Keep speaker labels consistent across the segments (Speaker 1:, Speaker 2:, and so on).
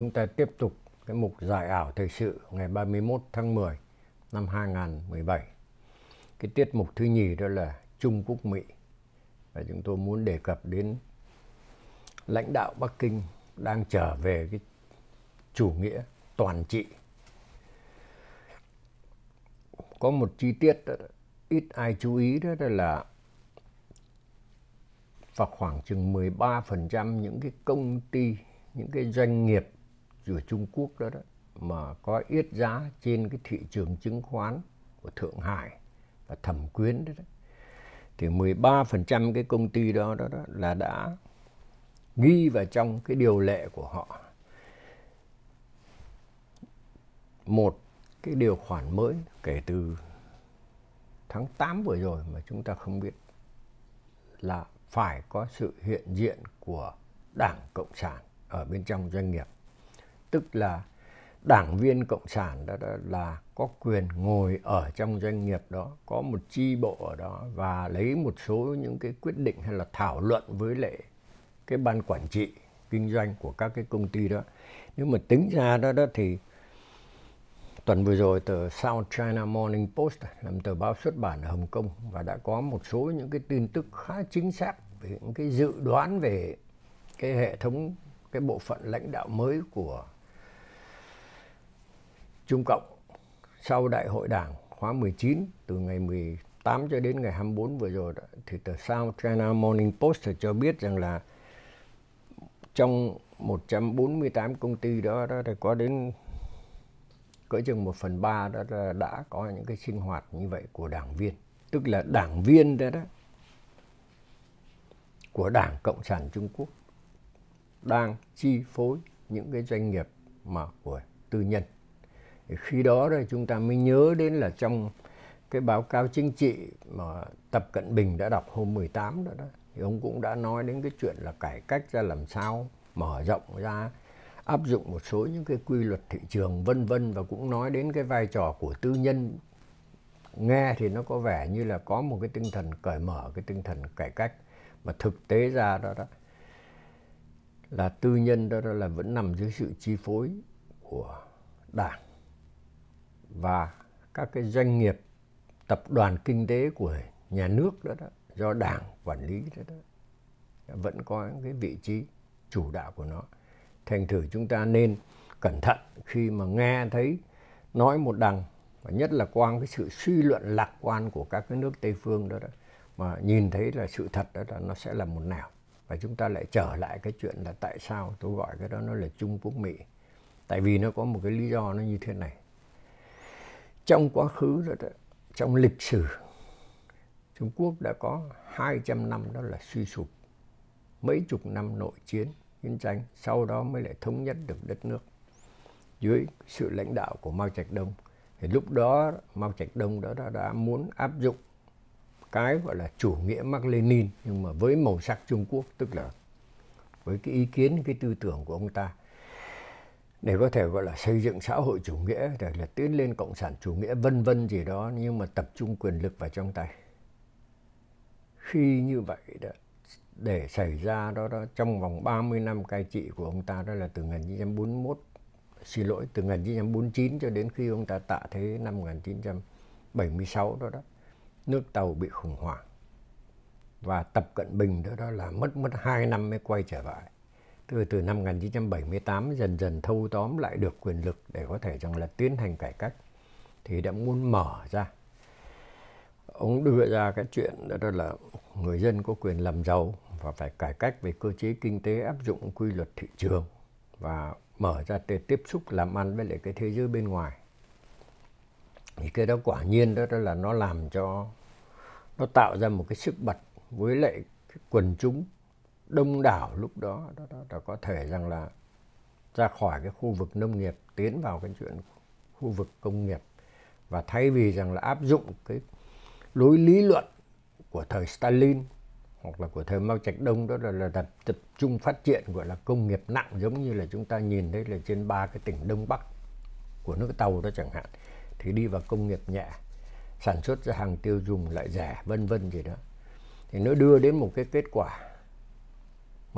Speaker 1: Chúng ta tiếp tục cái mục giải ảo thời sự ngày 31 tháng 10 năm 2017. Cái tiết mục thứ nhì đó là Trung Quốc Mỹ. Và chúng tôi muốn đề cập đến lãnh đạo Bắc Kinh đang trở về cái chủ nghĩa toàn trị. Có một chi tiết đó, ít ai chú ý đó, đó là và khoảng chừng 13% những cái công ty, những cái doanh nghiệp của Trung Quốc đó, đó mà có yết giá trên cái thị trường chứng khoán của Thượng Hải và Thẩm Quyến đó, đó thì 13% cái công ty đó, đó đó là đã ghi vào trong cái điều lệ của họ một cái điều khoản mới kể từ tháng 8 vừa rồi mà chúng ta không biết là phải có sự hiện diện của Đảng Cộng sản ở bên trong doanh nghiệp. Tức là đảng viên cộng sản đó, đó là có quyền ngồi ở trong doanh nghiệp đó có một chi bộ ở đó và lấy một số những cái quyết định hay là thảo luận với lệ cái ban quản trị kinh doanh của các cái công ty đó. Nếu mà tính ra đó đó thì tuần vừa rồi tờ South China Morning Post làm tờ báo xuất bản ở Hồng Kông và đã có một số những cái tin tức khá chính xác về những cái dự đoán về cái hệ thống cái bộ phận lãnh đạo mới của Trung Cộng sau đại hội đảng khóa 19 từ ngày 18 cho đến ngày 24 vừa rồi đó, thì tờ South China Morning Post cho biết rằng là trong 148 công ty đó, đó thì có đến cỡ chừng 1 phần 3 đó là đã có những cái sinh hoạt như vậy của đảng viên. Tức là đảng viên đó, đó của Đảng Cộng sản Trung Quốc đang chi phối những cái doanh nghiệp mà của tư nhân khi đó rồi chúng ta mới nhớ đến là trong cái báo cáo chính trị mà Tập Cận Bình đã đọc hôm 18 đó, đó thì ông cũng đã nói đến cái chuyện là cải cách ra làm sao mở rộng ra áp dụng một số những cái quy luật thị trường vân vân và cũng nói đến cái vai trò của tư nhân. Nghe thì nó có vẻ như là có một cái tinh thần cởi mở cái tinh thần cải cách. Mà thực tế ra đó đó là tư nhân đó, đó là vẫn nằm dưới sự chi phối của đảng và các cái doanh nghiệp tập đoàn kinh tế của nhà nước đó, đó do đảng quản lý đó, đó vẫn có cái vị trí chủ đạo của nó. Thành thử chúng ta nên cẩn thận khi mà nghe thấy nói một đằng và nhất là qua cái sự suy luận lạc quan của các cái nước tây phương đó, đó mà nhìn thấy là sự thật đó là nó sẽ là một nào và chúng ta lại trở lại cái chuyện là tại sao tôi gọi cái đó nó là Trung Quốc Mỹ. Tại vì nó có một cái lý do nó như thế này trong quá khứ đó, đó trong lịch sử Trung Quốc đã có 200 năm đó là suy sụp mấy chục năm nội chiến chiến tranh sau đó mới lại thống nhất được đất nước. Dưới sự lãnh đạo của Mao Trạch Đông thì lúc đó Mao Trạch Đông đó đã, đã muốn áp dụng cái gọi là chủ nghĩa Mark Lenin nhưng mà với màu sắc Trung Quốc tức là với cái ý kiến cái tư tưởng của ông ta để có thể gọi là xây dựng xã hội chủ nghĩa để là tiến lên cộng sản chủ nghĩa vân vân gì đó nhưng mà tập trung quyền lực vào trong tay. Khi như vậy đó để xảy ra đó, đó trong vòng 30 năm cai trị của ông ta đó là từ 1941 xin lỗi từ 1949 cho đến khi ông ta tạ thế năm 1976 đó đó nước tàu bị khủng hoảng. Và Tập Cận Bình đó, đó là mất mất 2 năm mới quay trở lại từ từ năm 1978 dần dần thâu tóm lại được quyền lực để có thể rằng là tiến hành cải cách thì đã muốn mở ra. Ông đưa ra cái chuyện đó, đó là người dân có quyền làm giàu và phải cải cách về cơ chế kinh tế áp dụng quy luật thị trường và mở ra để tiếp xúc làm ăn với lại cái thế giới bên ngoài. Thì cái đó quả nhiên đó, đó là nó làm cho nó tạo ra một cái sức bật với lại quần chúng đông đảo lúc đó đó, đó, đó có thể rằng là ra khỏi cái khu vực nông nghiệp tiến vào cái chuyện khu vực công nghiệp. Và thay vì rằng là áp dụng cái lối lý luận của thời Stalin hoặc là của thời Mao Trạch Đông đó là, là tập, tập trung phát triển gọi là công nghiệp nặng giống như là chúng ta nhìn thấy là trên ba cái tỉnh Đông Bắc của nước Tàu đó chẳng hạn thì đi vào công nghiệp nhẹ sản xuất ra hàng tiêu dùng lại rẻ vân vân gì đó. Thì nó đưa đến một cái kết quả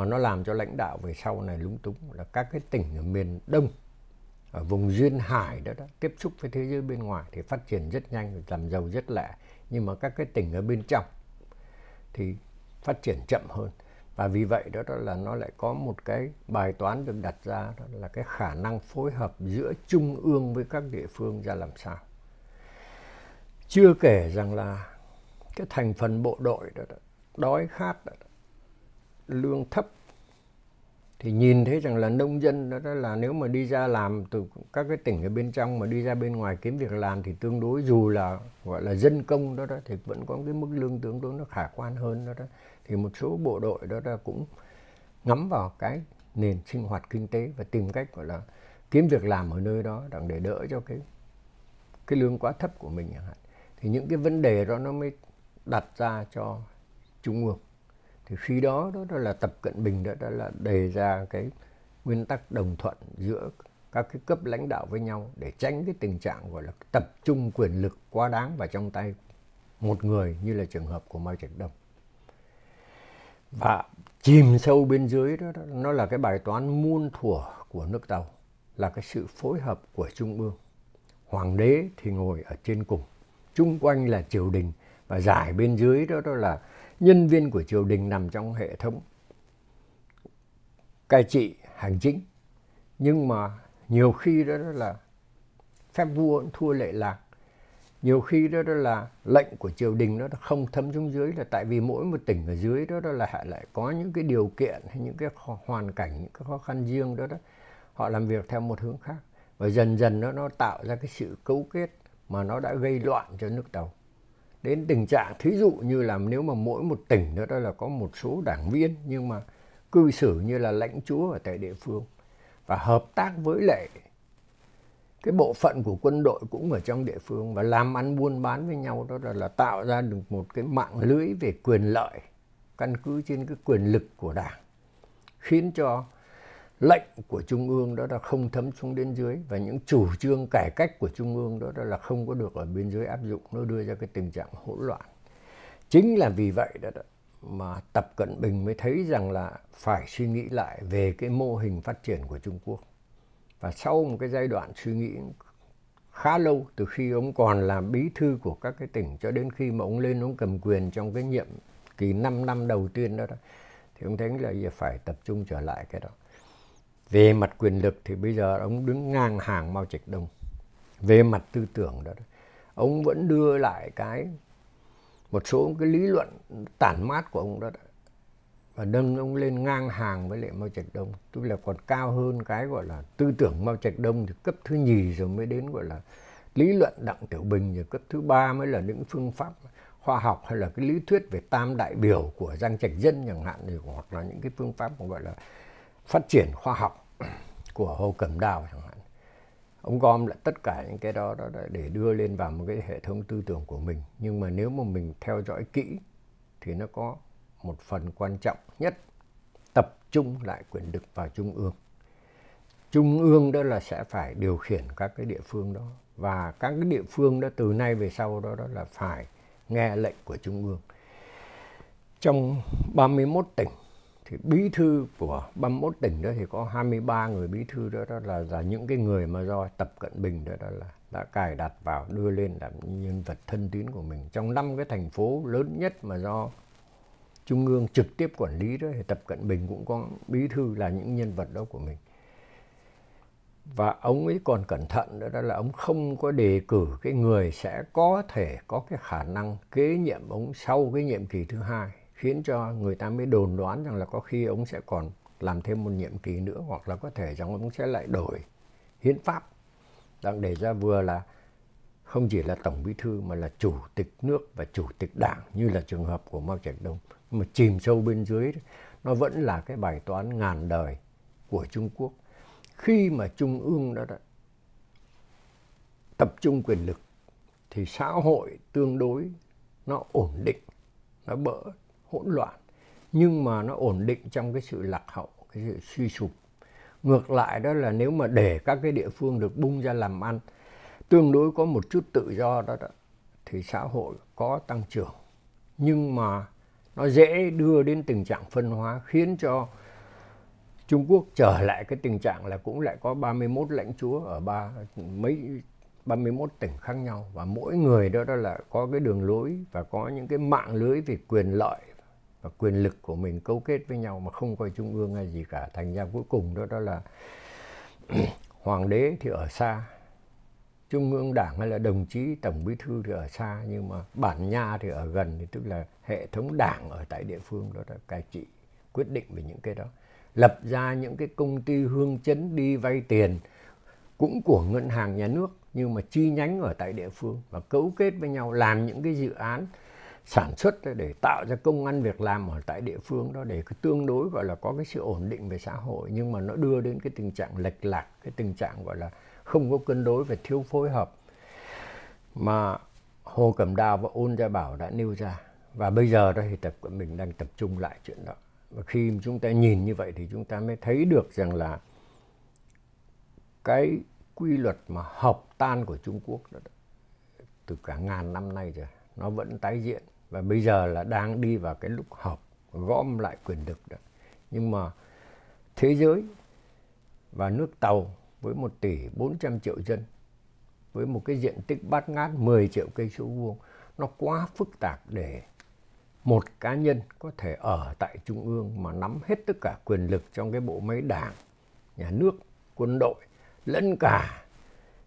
Speaker 1: mà nó làm cho lãnh đạo về sau này lúng túng là các cái tỉnh ở miền đông ở vùng duyên hải đó, đó tiếp xúc với thế giới bên ngoài thì phát triển rất nhanh làm giàu rất lạ. Nhưng mà các cái tỉnh ở bên trong thì phát triển chậm hơn. Và vì vậy đó, đó là nó lại có một cái bài toán được đặt ra đó là cái khả năng phối hợp giữa trung ương với các địa phương ra làm sao. Chưa kể rằng là cái thành phần bộ đội đó, đó đói khát đó, lương thấp. Thì nhìn thấy rằng là nông dân đó, đó là nếu mà đi ra làm từ các cái tỉnh ở bên trong mà đi ra bên ngoài kiếm việc làm thì tương đối dù là gọi là dân công đó đó thì vẫn có cái mức lương tương đối nó khả quan hơn đó đó. Thì một số bộ đội đó là cũng ngắm vào cái nền sinh hoạt kinh tế và tìm cách gọi là kiếm việc làm ở nơi đó để đỡ cho cái cái lương quá thấp của mình chẳng hạn. Thì những cái vấn đề đó nó mới đặt ra cho trung ương thì khi đó đó, đó là tập cận bình đó, đó là đề ra cái nguyên tắc đồng thuận giữa các cái cấp lãnh đạo với nhau để tránh cái tình trạng gọi là tập trung quyền lực quá đáng vào trong tay một người như là trường hợp của Mao Trạch Đông. Và chìm sâu bên dưới đó, đó nó là cái bài toán muôn thuở của nước tàu là cái sự phối hợp của trung ương. Hoàng đế thì ngồi ở trên cùng chung quanh là triều đình và giải bên dưới đó đó là nhân viên của triều đình nằm trong hệ thống. Cai trị hành chính. Nhưng mà nhiều khi đó, đó là phép vua thua lệ lạc. Nhiều khi đó, đó là lệnh của triều đình nó không thấm xuống dưới là tại vì mỗi một tỉnh ở dưới đó, đó là lại có những cái điều kiện hay những cái hoàn cảnh những cái khó khăn riêng đó đó. Họ làm việc theo một hướng khác. Và dần dần nó nó tạo ra cái sự cấu kết mà nó đã gây loạn cho nước tàu đến tình trạng thí dụ như là nếu mà mỗi một tỉnh nữa đó là có một số đảng viên nhưng mà cư xử như là lãnh chúa ở tại địa phương và hợp tác với lại cái bộ phận của quân đội cũng ở trong địa phương và làm ăn buôn bán với nhau đó là, là tạo ra được một cái mạng lưới về quyền lợi căn cứ trên cái quyền lực của đảng khiến cho lệnh của trung ương đó là không thấm xuống đến dưới và những chủ trương cải cách của trung ương đó, đó là không có được ở bên dưới áp dụng nó đưa ra cái tình trạng hỗn loạn. Chính là vì vậy đó, đó mà tập cận bình mới thấy rằng là phải suy nghĩ lại về cái mô hình phát triển của trung quốc. Và sau một cái giai đoạn suy nghĩ khá lâu từ khi ông còn làm bí thư của các cái tỉnh cho đến khi mà ông lên ông cầm quyền trong cái nhiệm kỳ 5 năm đầu tiên đó, đó thì ông thấy là phải tập trung trở lại cái đó về mặt quyền lực thì bây giờ ông đứng ngang hàng Mao Trạch Đông. Về mặt tư tưởng đó ông vẫn đưa lại cái một số cái lý luận tản mát của ông đó, đó. Và nâng ông lên ngang hàng với lại Mao Trạch Đông. Tức là còn cao hơn cái gọi là tư tưởng Mao Trạch Đông thì cấp thứ nhì rồi mới đến gọi là lý luận Đặng Tiểu Bình rồi cấp thứ ba mới là những phương pháp khoa học hay là cái lý thuyết về tam đại biểu của Giang Trạch Dân chẳng hạn thì hoặc là những cái phương pháp gọi là phát triển khoa học của Hồ Cẩm Đào chẳng hạn. Ông gom lại tất cả những cái đó, đó để đưa lên vào một cái hệ thống tư tưởng của mình. Nhưng mà nếu mà mình theo dõi kỹ thì nó có một phần quan trọng nhất tập trung lại quyền lực vào trung ương. Trung ương đó là sẽ phải điều khiển các cái địa phương đó. Và các cái địa phương đó từ nay về sau đó đó là phải nghe lệnh của trung ương. Trong 31 tỉnh thì bí thư của 31 tỉnh đó thì có 23 người bí thư đó, đó là, là những cái người mà do Tập Cận Bình đó, đó là đã cài đặt vào đưa lên làm nhân vật thân tín của mình. Trong năm cái thành phố lớn nhất mà do trung ương trực tiếp quản lý đó thì Tập Cận Bình cũng có bí thư là những nhân vật đó của mình. Và ông ấy còn cẩn thận đó, đó là ông không có đề cử cái người sẽ có thể có cái khả năng kế nhiệm ông sau cái nhiệm kỳ thứ hai khiến cho người ta mới đồn đoán rằng là có khi ông sẽ còn làm thêm một nhiệm kỳ nữa hoặc là có thể rằng ông sẽ lại đổi hiến pháp. Đang đề ra vừa là không chỉ là tổng bí thư mà là chủ tịch nước và chủ tịch đảng như là trường hợp của Mao Trạch Đông. Mà chìm sâu bên dưới nó vẫn là cái bài toán ngàn đời của Trung Quốc. Khi mà Trung ương đó, đã tập trung quyền lực thì xã hội tương đối nó ổn định nó bỡ hỗn loạn nhưng mà nó ổn định trong cái sự lạc hậu cái sự suy sụp. Ngược lại đó là nếu mà để các cái địa phương được bung ra làm ăn tương đối có một chút tự do đó, đó thì xã hội có tăng trưởng. Nhưng mà nó dễ đưa đến tình trạng phân hóa khiến cho Trung Quốc trở lại cái tình trạng là cũng lại có 31 lãnh chúa ở ba mấy 31 tỉnh khác nhau. Và mỗi người đó đó là có cái đường lối và có những cái mạng lưới về quyền lợi và quyền lực của mình cấu kết với nhau mà không coi trung ương hay gì cả. Thành ra cuối cùng đó đó là hoàng đế thì ở xa, trung ương đảng hay là đồng chí, tổng bí thư thì ở xa, nhưng mà bản nha thì ở gần, thì tức là hệ thống đảng ở tại địa phương đó là cai trị, quyết định về những cái đó. Lập ra những cái công ty hương chấn đi vay tiền cũng của ngân hàng nhà nước, nhưng mà chi nhánh ở tại địa phương và cấu kết với nhau, làm những cái dự án sản xuất để tạo ra công ăn việc làm ở tại địa phương đó để tương đối gọi là có cái sự ổn định về xã hội nhưng mà nó đưa đến cái tình trạng lệch lạc cái tình trạng gọi là không có cân đối và thiếu phối hợp. Mà Hồ Cẩm Đào và Ôn Gia Bảo đã nêu ra và bây giờ đó thì tập của mình đang tập trung lại chuyện đó. Và khi chúng ta nhìn như vậy thì chúng ta mới thấy được rằng là cái quy luật mà học tan của Trung Quốc đó, từ cả ngàn năm nay rồi nó vẫn tái diễn. Và bây giờ là đang đi vào cái lúc học gom lại quyền lực đó. Nhưng mà thế giới và nước tàu với 1 tỷ 400 triệu dân với một cái diện tích bát ngát 10 triệu cây số vuông nó quá phức tạp để một cá nhân có thể ở tại trung ương mà nắm hết tất cả quyền lực trong cái bộ máy đảng, nhà nước, quân đội lẫn cả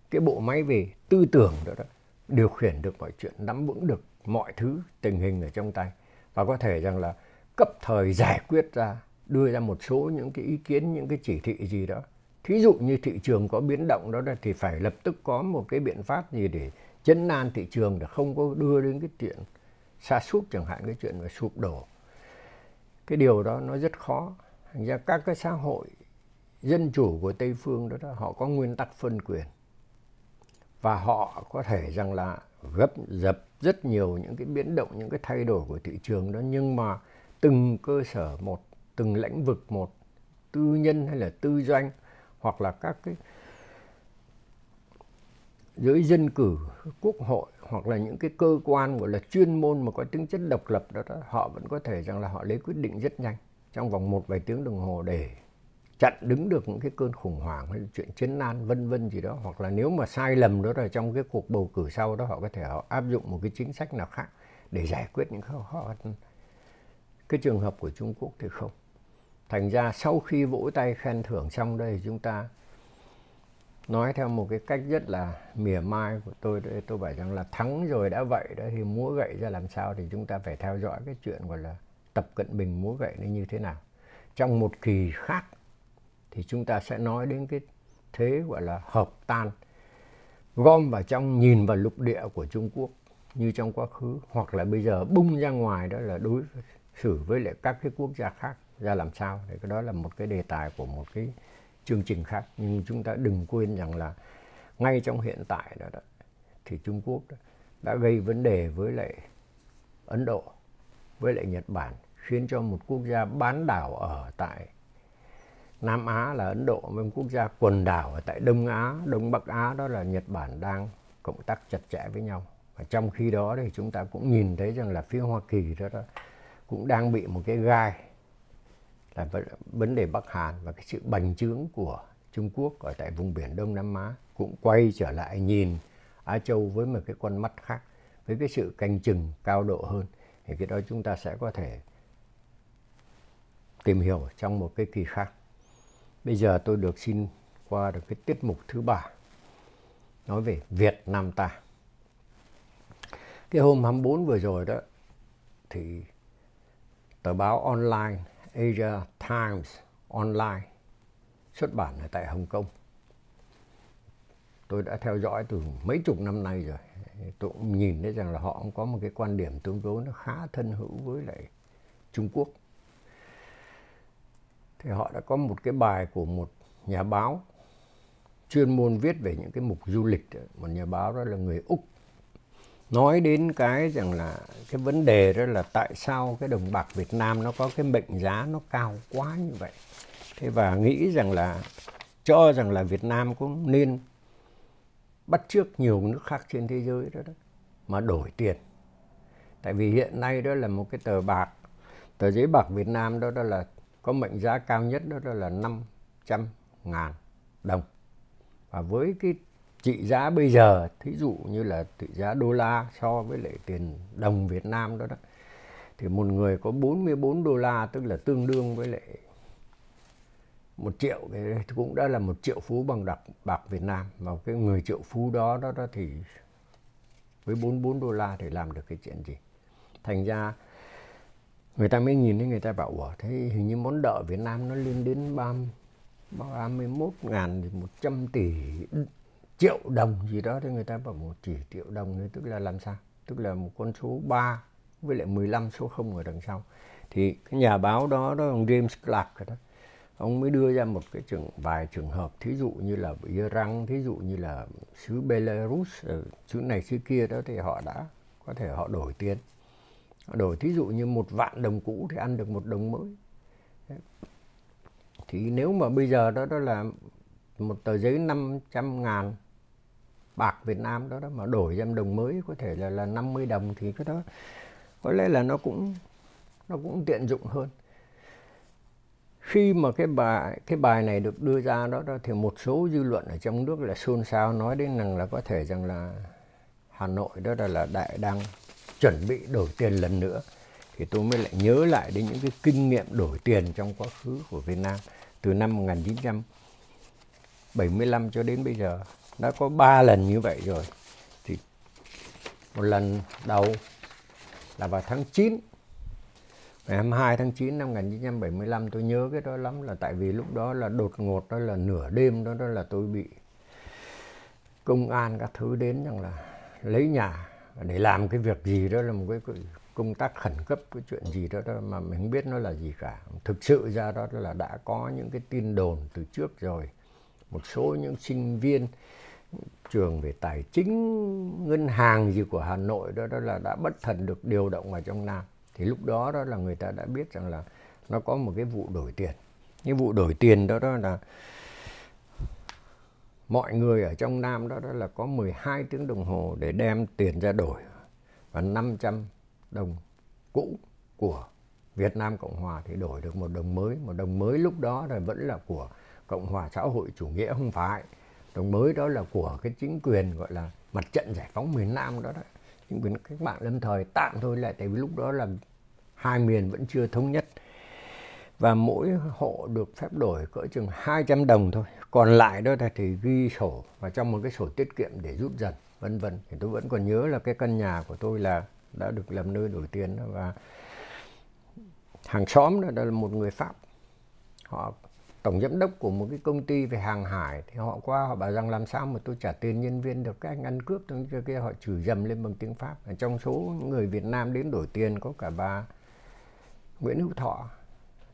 Speaker 1: cái bộ máy về tư tưởng đó, đó điều khiển được mọi chuyện, nắm vững được mọi thứ tình hình ở trong tay. Và có thể rằng là cấp thời giải quyết ra đưa ra một số những cái ý kiến những cái chỉ thị gì đó. Thí dụ như thị trường có biến động đó là thì phải lập tức có một cái biện pháp gì để chấn an thị trường để không có đưa đến cái chuyện sa sút chẳng hạn cái chuyện mà sụp đổ. Cái điều đó nó rất khó. Thành ra các cái xã hội dân chủ của tây phương đó, đó họ có nguyên tắc phân quyền và họ có thể rằng là gấp dập rất nhiều những cái biến động những cái thay đổi của thị trường đó. Nhưng mà từng cơ sở một từng lĩnh vực một tư nhân hay là tư doanh hoặc là các cái giới dân cử quốc hội hoặc là những cái cơ quan gọi là chuyên môn mà có tính chất độc lập đó, đó họ vẫn có thể rằng là họ lấy quyết định rất nhanh trong vòng một vài tiếng đồng hồ để chặn đứng được những cái cơn khủng hoảng hay chuyện chiến nan vân vân gì đó, hoặc là nếu mà sai lầm đó là trong cái cuộc bầu cử sau đó họ có thể họ áp dụng một cái chính sách nào khác để giải quyết những khó khăn. Cái trường hợp của Trung Quốc thì không. Thành ra sau khi vỗ tay khen thưởng xong đây chúng ta nói theo một cái cách rất là mỉa mai của tôi tôi bảo rằng là thắng rồi đã vậy đó, thì múa gậy ra làm sao thì chúng ta phải theo dõi cái chuyện gọi là tập cận bình múa gậy nó như thế nào. Trong một kỳ khác thì chúng ta sẽ nói đến cái thế gọi là hợp tan gom vào trong nhìn vào lục địa của Trung Quốc như trong quá khứ hoặc là bây giờ bung ra ngoài đó là đối xử với lại các cái quốc gia khác ra làm sao? Thì cái đó là một cái đề tài của một cái chương trình khác. Nhưng chúng ta đừng quên rằng là ngay trong hiện tại đó, đó thì Trung Quốc đó, đã gây vấn đề với lại Ấn Độ với lại Nhật Bản khiến cho một quốc gia bán đảo ở tại Nam Á là Ấn Độ với quốc gia quần đảo ở tại Đông Á, Đông Bắc Á đó là Nhật Bản đang cộng tác chặt chẽ với nhau. Và trong khi đó thì chúng ta cũng nhìn thấy rằng là phía Hoa Kỳ đó, đó cũng đang bị một cái gai là vấn đề Bắc Hàn và cái sự bành trướng của Trung Quốc ở tại vùng biển Đông Nam Á cũng quay trở lại nhìn Á Châu với một cái con mắt khác, với cái sự canh chừng cao độ hơn. Thì cái đó chúng ta sẽ có thể tìm hiểu trong một cái kỳ khác. Bây giờ tôi được xin qua được cái tiết mục thứ ba nói về Việt Nam ta. Cái hôm 24 vừa rồi đó, thì tờ báo online, Asia Times Online xuất bản ở tại Hồng Kông. Tôi đã theo dõi từ mấy chục năm nay rồi. Tôi cũng nhìn thấy rằng là họ cũng có một cái quan điểm tương đối nó khá thân hữu với lại Trung Quốc. Thì họ đã có một cái bài của một nhà báo chuyên môn viết về những cái mục du lịch. Một nhà báo đó là người Úc. Nói đến cái rằng là cái vấn đề đó là tại sao cái đồng bạc Việt Nam nó có cái mệnh giá nó cao quá như vậy. Thế và nghĩ rằng là cho rằng là Việt Nam cũng nên bắt trước nhiều nước khác trên thế giới đó, đó mà đổi tiền. Tại vì hiện nay đó là một cái tờ bạc tờ giấy bạc Việt Nam đó đó là có mệnh giá cao nhất đó là 500 ngàn đồng. Và với cái trị giá bây giờ thí dụ như là trị giá đô la so với lại tiền đồng Việt Nam đó đó thì một người có 44 đô la tức là tương đương với lại một triệu thì cũng đã là một triệu phú bằng đặc bạc Việt Nam. Và cái người triệu phú đó đó, đó thì với 44 đô la thì làm được cái chuyện gì? Thành ra người ta mới nhìn thấy người ta bảo ủa thế hình như món nợ Việt Nam nó lên đến 30, 31 ngàn thì 100 tỷ triệu đồng gì đó. Thì người ta bảo một chỉ triệu đồng thì tức là làm sao? Tức là một con số 3 với lại 15 số 0 ở đằng sau. Thì cái nhà báo đó đó ông James Clark đó ông mới đưa ra một cái trường vài trường hợp thí dụ như là Iran thí dụ như là xứ Belarus ờ, xứ này xứ kia đó thì họ đã có thể họ đổi tiền đổi thí dụ như một vạn đồng cũ thì ăn được một đồng mới. Thì nếu mà bây giờ đó đó là một tờ giấy 500 ngàn bạc Việt Nam đó đó mà đổi ra đồng mới có thể là là 50 đồng thì cái đó có lẽ là nó cũng nó cũng tiện dụng hơn. Khi mà cái bài cái bài này được đưa ra đó, đó thì một số dư luận ở trong nước là xôn xao nói đến rằng là có thể rằng là Hà Nội đó là, là đại đang chuẩn bị đổi tiền lần nữa thì tôi mới lại nhớ lại đến những cái kinh nghiệm đổi tiền trong quá khứ của Việt Nam từ năm 1975 cho đến bây giờ. Đã có 3 lần như vậy rồi. Thì một lần đầu là vào tháng 9 ngày 22 tháng 9 năm 1975 tôi nhớ cái đó lắm là tại vì lúc đó là đột ngột đó là nửa đêm đó, đó là tôi bị công an các thứ đến rằng là lấy nhà để làm cái việc gì đó là một cái công tác khẩn cấp cái chuyện gì đó, đó mà mình không biết nó là gì cả. Thực sự ra đó là đã có những cái tin đồn từ trước rồi. Một số những sinh viên trường về tài chính ngân hàng gì của Hà Nội đó đó là đã bất thần được điều động vào trong Nam. Thì lúc đó đó là người ta đã biết rằng là nó có một cái vụ đổi tiền. Cái vụ đổi tiền đó đó là mọi người ở trong Nam đó đó là có 12 tiếng đồng hồ để đem tiền ra đổi và 500 đồng cũ của Việt Nam Cộng Hòa thì đổi được một đồng mới. Một đồng mới lúc đó là vẫn là của Cộng Hòa xã hội chủ nghĩa không phải. Đồng mới đó là của cái chính quyền gọi là mặt trận giải phóng miền Nam đó đó. Chính quyền các bạn lâm thời tạm thôi lại, tại vì lúc đó là hai miền vẫn chưa thống nhất. Và mỗi hộ được phép đổi cỡ chừng 200 đồng thôi còn lại đó thì ghi sổ và trong một cái sổ tiết kiệm để rút dần vân vân. Thì tôi vẫn còn nhớ là cái căn nhà của tôi là đã được làm nơi đổi tiền và hàng xóm đó, đó là một người pháp. Họ tổng giám đốc của một cái công ty về hàng hải thì họ qua họ bảo rằng làm sao mà tôi trả tiền nhân viên được các anh ăn cướp trong kia kia họ chửi dầm lên bằng tiếng pháp. Ở trong số những người Việt Nam đến đổi tiền có cả bà Nguyễn Hữu Thọ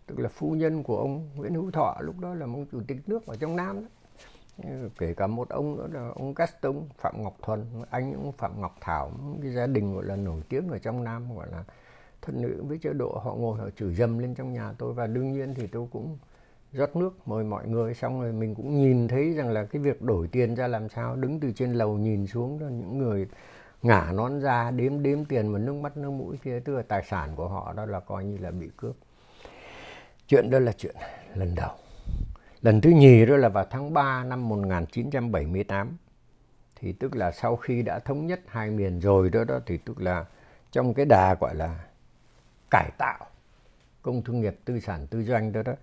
Speaker 1: tức là phu nhân của ông Nguyễn Hữu Thọ, lúc đó là ông chủ tịch nước ở trong Nam đó. Kể cả một ông nữa là ông Gaston Phạm Ngọc Thuần, anh ông Phạm Ngọc Thảo cái gia đình gọi là nổi tiếng ở trong Nam, gọi là thân nữ với chế độ họ ngồi họ chửi dầm lên trong nhà tôi. Và đương nhiên thì tôi cũng rót nước, mời mọi người, xong rồi mình cũng nhìn thấy rằng là cái việc đổi tiền ra làm sao, đứng từ trên lầu nhìn xuống đó, những người ngả nón ra, đếm đếm tiền mà nước mắt nước mũi kia, tức là tài sản của họ đó là coi như là bị cướp chuyện đó là chuyện lần đầu. Lần thứ nhì đó là vào tháng 3 năm 1978 thì tức là sau khi đã thống nhất hai miền rồi đó đó, thì tức là trong cái đà gọi là cải tạo công thương nghiệp, tư sản, tư doanh đó đó,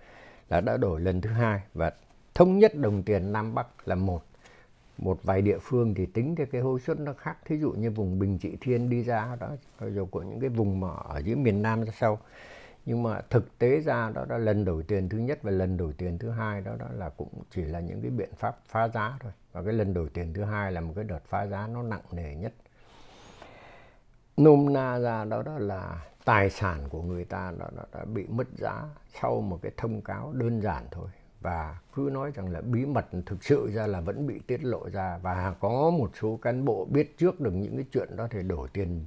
Speaker 1: là đã đổi lần thứ hai. Và thống nhất đồng tiền Nam Bắc là một. Một vài địa phương thì tính theo cái hối suất nó khác. Thí dụ như vùng Bình Trị Thiên đi ra đó rồi của những cái vùng mà ở dưới miền Nam ra sau nhưng mà thực tế ra đó là lần đổi tiền thứ nhất và lần đổi tiền thứ hai đó đó là cũng chỉ là những cái biện pháp phá giá thôi. Và cái lần đổi tiền thứ hai là một cái đợt phá giá nó nặng nề nhất. Nôm na ra đó đó là tài sản của người ta nó đã, đã bị mất giá sau một cái thông cáo đơn giản thôi. Và cứ nói rằng là bí mật thực sự ra là vẫn bị tiết lộ ra. Và có một số cán bộ biết trước được những cái chuyện đó thì đổi tiền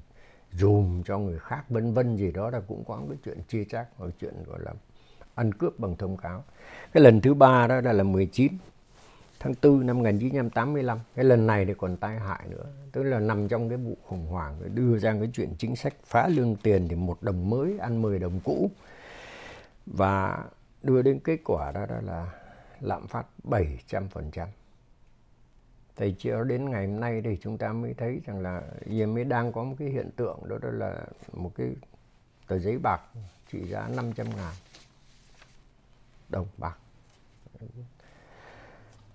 Speaker 1: dùm cho người khác vân vân gì đó là cũng có cái chuyện chia chác hoặc chuyện gọi là ăn cướp bằng thông cáo. Cái lần thứ ba đó là, là 19 tháng 4 năm 1985 cái lần này thì còn tai hại nữa. Tức là nằm trong cái vụ khủng hoảng đưa ra cái chuyện chính sách phá lương tiền thì một đồng mới ăn 10 đồng cũ. Và đưa đến kết quả đó, đó là lạm phát 700%. Thì cho đến ngày hôm nay thì chúng ta mới thấy rằng là giờ mới đang có một cái hiện tượng đó, đó là một cái tờ giấy bạc trị giá 500 ngàn đồng bạc.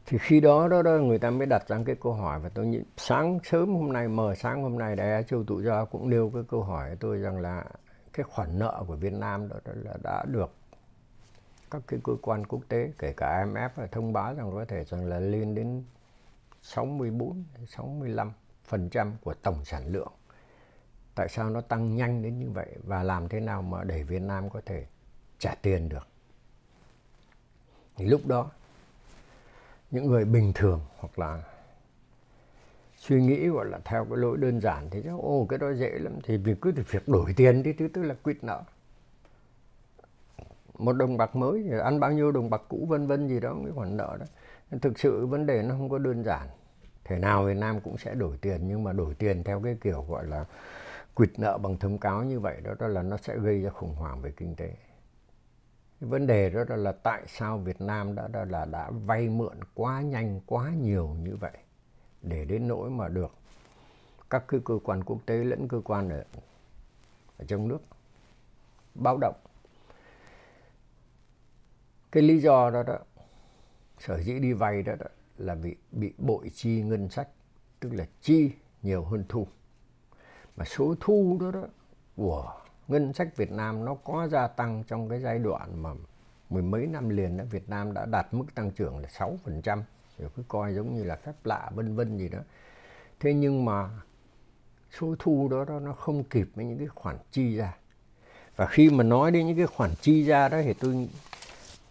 Speaker 1: Thì khi đó đó, đó người ta mới đặt ra cái câu hỏi và tôi nghĩ sáng sớm hôm nay mờ sáng hôm nay đại châu tự do cũng nêu cái câu hỏi tôi rằng là cái khoản nợ của Việt Nam đó, đó là đã được các cái cơ quan quốc tế kể cả IMF là thông báo rằng có thể rằng là lên đến 64 65 phần trăm của tổng sản lượng. Tại sao nó tăng nhanh đến như vậy và làm thế nào mà để Việt Nam có thể trả tiền được? Thì lúc đó, những người bình thường hoặc là suy nghĩ gọi là theo cái lỗi đơn giản thì chắc ô cái đó dễ lắm. Thì việc cứ việc đổi tiền đi, thứ tức là quyết nợ. Một đồng bạc mới thì ăn bao nhiêu đồng bạc cũ, vân vân gì đó cái khoản nợ đó thực sự vấn đề nó không có đơn giản. Thể nào Việt Nam cũng sẽ đổi tiền nhưng mà đổi tiền theo cái kiểu gọi là quỵt nợ bằng thông cáo như vậy đó, đó là nó sẽ gây ra khủng hoảng về kinh tế. Vấn đề đó là tại sao Việt Nam đã, đã là đã vay mượn quá nhanh quá nhiều như vậy để đến nỗi mà được các cái cơ quan quốc tế lẫn cơ quan ở, ở trong nước báo động. Cái lý do đó đó sở dĩ đi vay đó, đó là bị bị bội chi ngân sách tức là chi nhiều hơn thu mà số thu đó đó của ngân sách Việt Nam nó có gia tăng trong cái giai đoạn mà mười mấy năm liền đó Việt Nam đã đạt mức tăng trưởng là 6%, rồi cứ coi giống như là phép lạ vân vân gì đó. Thế nhưng mà số thu đó, đó nó không kịp với những cái khoản chi ra. Và khi mà nói đến những cái khoản chi ra đó thì tôi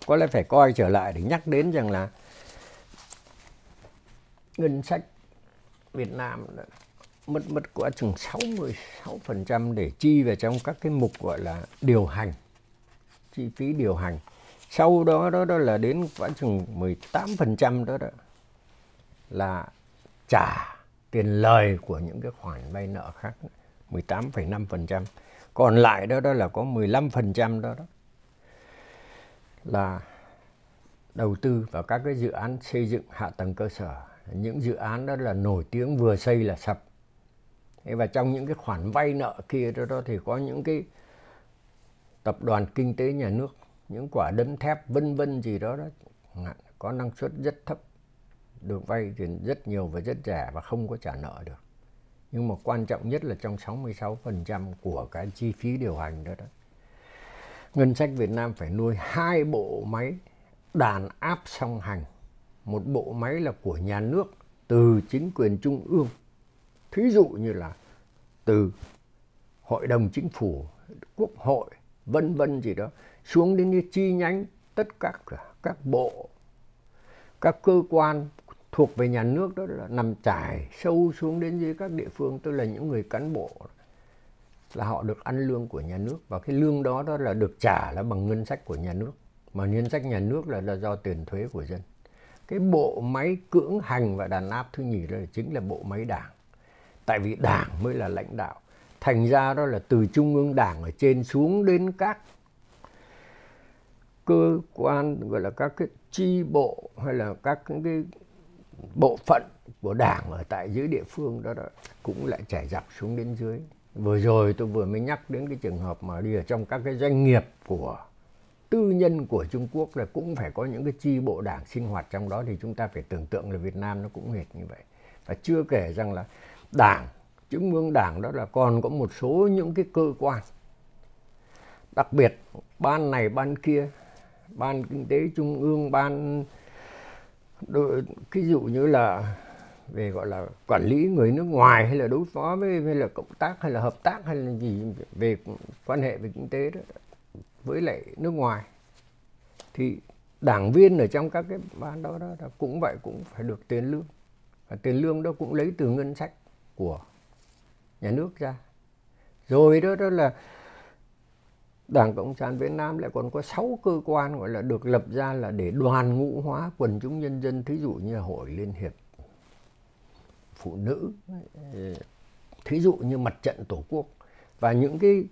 Speaker 1: có lẽ phải coi trở lại để nhắc đến rằng là ngân sách Việt Nam mất mất quá chừng 66% để chi vào trong các cái mục gọi là điều hành chi phí điều hành. Sau đó đó đó là đến quá chừng 18% đó đó là trả tiền lời của những cái khoản vay nợ khác 18,5% còn lại đó đó là có 15% đó đó là đầu tư vào các cái dự án xây dựng hạ tầng cơ sở. Những dự án đó là nổi tiếng vừa xây là sập. Và trong những cái khoản vay nợ kia đó, đó thì có những cái tập đoàn kinh tế nhà nước những quả đấm thép vân vân gì đó đó có năng suất rất thấp được vay tiền rất nhiều và rất rẻ và không có trả nợ được. Nhưng mà quan trọng nhất là trong 66% của cái chi phí điều hành đó đó ngân sách Việt Nam phải nuôi hai bộ máy đàn áp song hành. Một bộ máy là của nhà nước từ chính quyền trung ương. Thí dụ như là từ hội đồng chính phủ, quốc hội, vân vân gì đó, xuống đến như chi nhánh tất cả các bộ. Các cơ quan thuộc về nhà nước đó là nằm trải sâu xuống đến dưới các địa phương, tức là những người cán bộ là họ được ăn lương của nhà nước và cái lương đó đó là được trả là bằng ngân sách của nhà nước. Mà ngân sách nhà nước là, là do tiền thuế của dân. Cái bộ máy cưỡng hành và đàn áp thứ nhì đó là chính là bộ máy đảng. Tại vì đảng mới là lãnh đạo. Thành ra đó là từ trung ương đảng ở trên xuống đến các cơ quan gọi là các cái chi bộ hay là các cái bộ phận của đảng ở tại dưới địa phương đó, đó cũng lại trải dọc xuống đến dưới vừa rồi tôi vừa mới nhắc đến cái trường hợp mà đi ở trong các cái doanh nghiệp của tư nhân của Trung Quốc là cũng phải có những cái chi bộ đảng sinh hoạt trong đó thì chúng ta phải tưởng tượng là Việt Nam nó cũng hệt như vậy. Và chưa kể rằng là đảng, trung ương đảng đó là còn có một số những cái cơ quan. Đặc biệt, ban này, ban kia, ban kinh tế trung ương, ban ví dụ như là về, gọi là, quản lý người nước ngoài hay là đối phó với hay là cộng tác hay là hợp tác hay là gì về quan hệ về kinh tế đó, với lại nước ngoài. Thì đảng viên ở trong các cái ban đó đó cũng vậy, cũng phải được tiền lương. Và tiền lương đó cũng lấy từ ngân sách của nhà nước ra. Rồi đó đó là Đảng Cộng sản Việt Nam lại còn có 6 cơ quan, gọi là, được lập ra là để đoàn ngũ hóa quần chúng nhân dân, thí dụ như là Hội Liên hiệp Phụ nữ ờ, thí dụ như Mặt trận Tổ quốc và những cái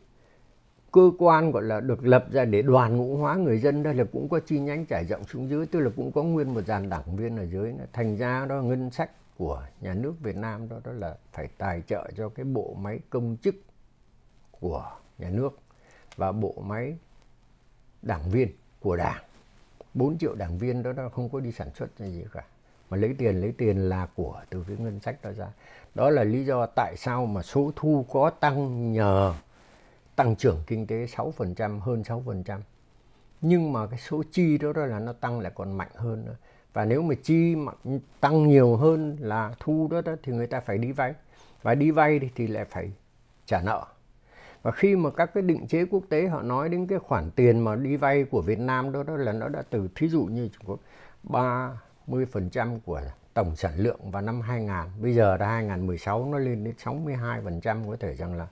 Speaker 1: cơ quan gọi là được lập ra để đoàn ngũ hóa người dân đây là cũng có chi nhánh trải rộng xuống dưới tức là cũng có nguyên một dàn đảng viên ở dưới thành ra đó ngân sách của nhà nước Việt Nam đó đó là phải tài trợ cho cái bộ máy công chức của nhà nước và bộ máy đảng viên của đảng. 4 triệu đảng viên đó, đó không có đi sản xuất gì cả mà lấy tiền lấy tiền là của từ cái ngân sách đó ra. Đó là lý do tại sao mà số thu có tăng nhờ tăng trưởng kinh tế 6% hơn 6% nhưng mà cái số chi đó, đó là nó tăng lại còn mạnh hơn nữa. Và nếu mà chi mà tăng nhiều hơn là thu đó, đó thì người ta phải đi vay. Và đi vay thì, thì lại phải trả nợ. Và khi mà các cái định chế quốc tế họ nói đến cái khoản tiền mà đi vay của Việt Nam đó đó là nó đã từ thí dụ như Trung Quốc 30% của tổng sản lượng vào năm 2000 bây giờ là 2016 nó lên đến 62% có thể rằng là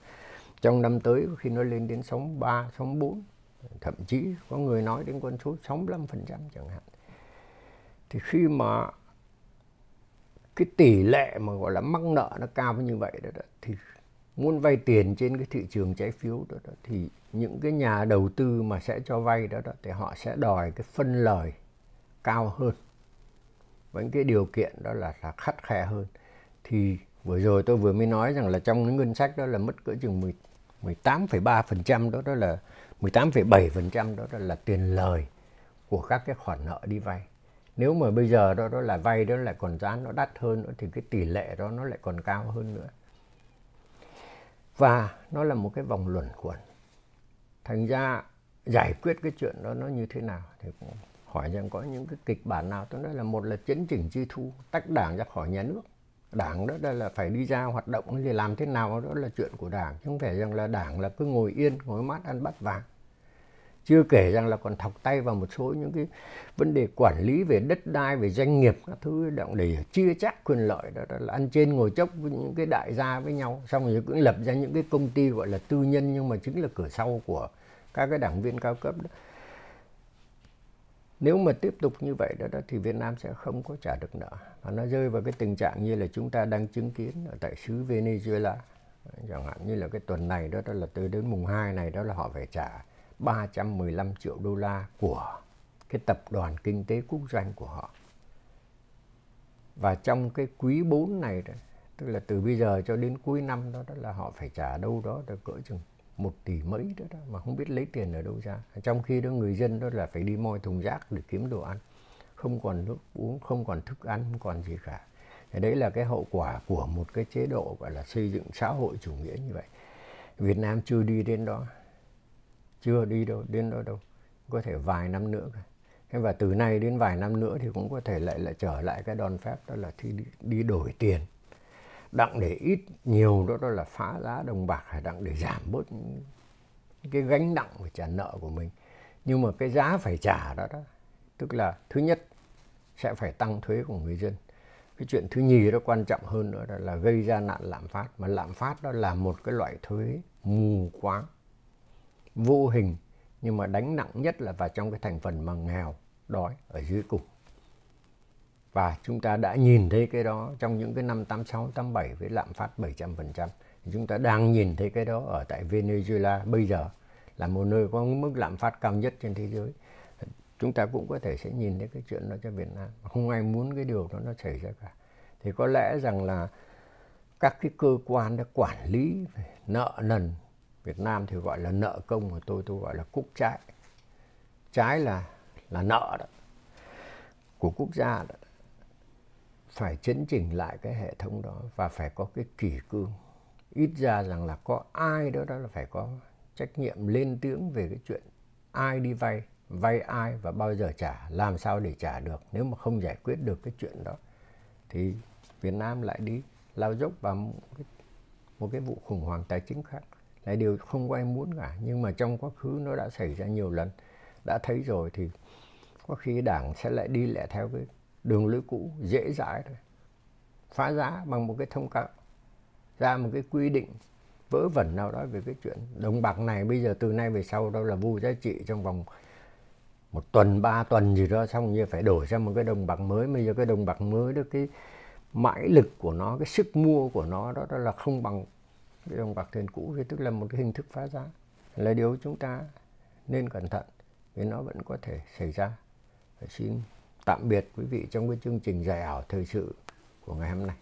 Speaker 1: trong năm tới khi nó lên đến 63, 64 thậm chí có người nói đến con số 65% chẳng hạn. Thì khi mà cái tỷ lệ mà gọi là mắc nợ nó cao như vậy đó, đó thì muốn vay tiền trên cái thị trường trái phiếu đó, đó thì những cái nhà đầu tư mà sẽ cho vay đó, đó thì họ sẽ đòi cái phân lời cao hơn với cái điều kiện đó là, là khắt khe hơn. Thì vừa rồi tôi vừa mới nói rằng là trong cái ngân sách đó là mất cỡ chừng 10, 18,3% đó đó là 18,7% đó, đó là tiền lời của các cái khoản nợ đi vay. Nếu mà bây giờ đó đó là vay đó lại còn giá nó đắt hơn nữa thì cái tỷ lệ đó nó lại còn cao hơn nữa. Và nó là một cái vòng luẩn quẩn. Thành ra giải quyết cái chuyện đó nó như thế nào thì cũng hỏi rằng có những cái kịch bản nào tôi nói là một là chấn chỉnh chi thu tách đảng ra khỏi nhà nước. Đảng đó là phải đi ra hoạt động thì làm thế nào đó là chuyện của đảng chứ không phải rằng là đảng là cứ ngồi yên ngồi mát ăn bát vàng. Chưa kể rằng là còn thọc tay vào một số những cái vấn đề quản lý về đất đai về doanh nghiệp các thứ động để chia chắc quyền lợi đó, đó là ăn trên ngồi chốc với những cái đại gia với nhau. Xong rồi cũng lập ra những cái công ty gọi là tư nhân nhưng mà chính là cửa sau của các cái đảng viên cao cấp đó nếu mà tiếp tục như vậy đó, đó thì Việt Nam sẽ không có trả được nợ và nó rơi vào cái tình trạng như là chúng ta đang chứng kiến ở tại xứ Venezuela chẳng hạn như là cái tuần này đó, đó là từ đến mùng 2 này đó là họ phải trả 315 triệu đô la của cái tập đoàn kinh tế quốc doanh của họ. Và trong cái quý 4 này đó, tức là từ bây giờ cho đến cuối năm đó, đó là họ phải trả đâu đó được cỡ chừng một tỷ mấy đó, đó mà không biết lấy tiền ở đâu ra. Trong khi đó người dân đó là phải đi moi thùng rác để kiếm đồ ăn. Không còn nước uống, không còn thức ăn, không còn gì cả. Thì đấy là cái hậu quả của một cái chế độ gọi là xây dựng xã hội chủ nghĩa như vậy. Việt Nam chưa đi đến đó chưa đi đâu đến đó đâu có thể vài năm nữa thế và từ nay đến vài năm nữa thì cũng có thể lại lại trở lại cái đòn phép đó là thi đi, đi đổi tiền đặng để ít nhiều đó đó là phá giá đồng bạc hay đặng để giảm bớt cái gánh nặng về trả nợ của mình. Nhưng mà cái giá phải trả đó đó tức là thứ nhất sẽ phải tăng thuế của người dân. Cái chuyện thứ nhì đó quan trọng hơn nữa là, là gây ra nạn lạm phát. Mà lạm phát đó là một cái loại thuế mù quáng vô hình nhưng mà đánh nặng nhất là vào trong cái thành phần mà nghèo đói ở dưới cùng và chúng ta đã nhìn thấy cái đó trong những cái năm 86, 87 với lạm phát 700%. Chúng ta đang nhìn thấy cái đó ở tại Venezuela bây giờ là một nơi có mức lạm phát cao nhất trên thế giới. Chúng ta cũng có thể sẽ nhìn thấy cái chuyện đó cho Việt Nam. Không ai muốn cái điều đó nó xảy ra cả. Thì có lẽ rằng là các cái cơ quan đã quản lý nợ nần Việt Nam thì gọi là nợ công của tôi tôi gọi là cúc trái trái là là nợ đó của quốc gia đó phải chấn chỉnh lại cái hệ thống đó và phải có cái kỷ cương. Ít ra rằng là có ai đó đó là phải có trách nhiệm lên tiếng về cái chuyện ai đi vay vay ai và bao giờ trả làm sao để trả được. Nếu mà không giải quyết được cái chuyện đó thì Việt Nam lại đi lao dốc vào một cái, một cái vụ khủng hoảng tài chính khác. Là điều không có ai muốn cả. Nhưng mà trong quá khứ nó đã xảy ra nhiều lần. Đã thấy rồi thì có khi đảng sẽ lại đi lại theo cái đường lối cũ dễ dãi thôi. Phá giá bằng một cái thông cáo ra một cái quy định vớ vẩn nào đó về cái chuyện đồng bạc này bây giờ từ nay về sau đâu là vô giá trị trong vòng một tuần ba tuần gì đó xong như phải đổi sang một cái đồng bạc mới. Bây giờ cái đồng bạc mới đó cái mãi lực của nó cái sức mua của nó đó, đó là không bằng cái đồng bạc tiền cũ thì tức là một cái hình thức phá giá. Là điều chúng ta nên cẩn thận vì nó vẫn có thể xảy ra. phải xin tạm biệt quý vị trong cái chương trình dài ảo thời sự của ngày hôm nay.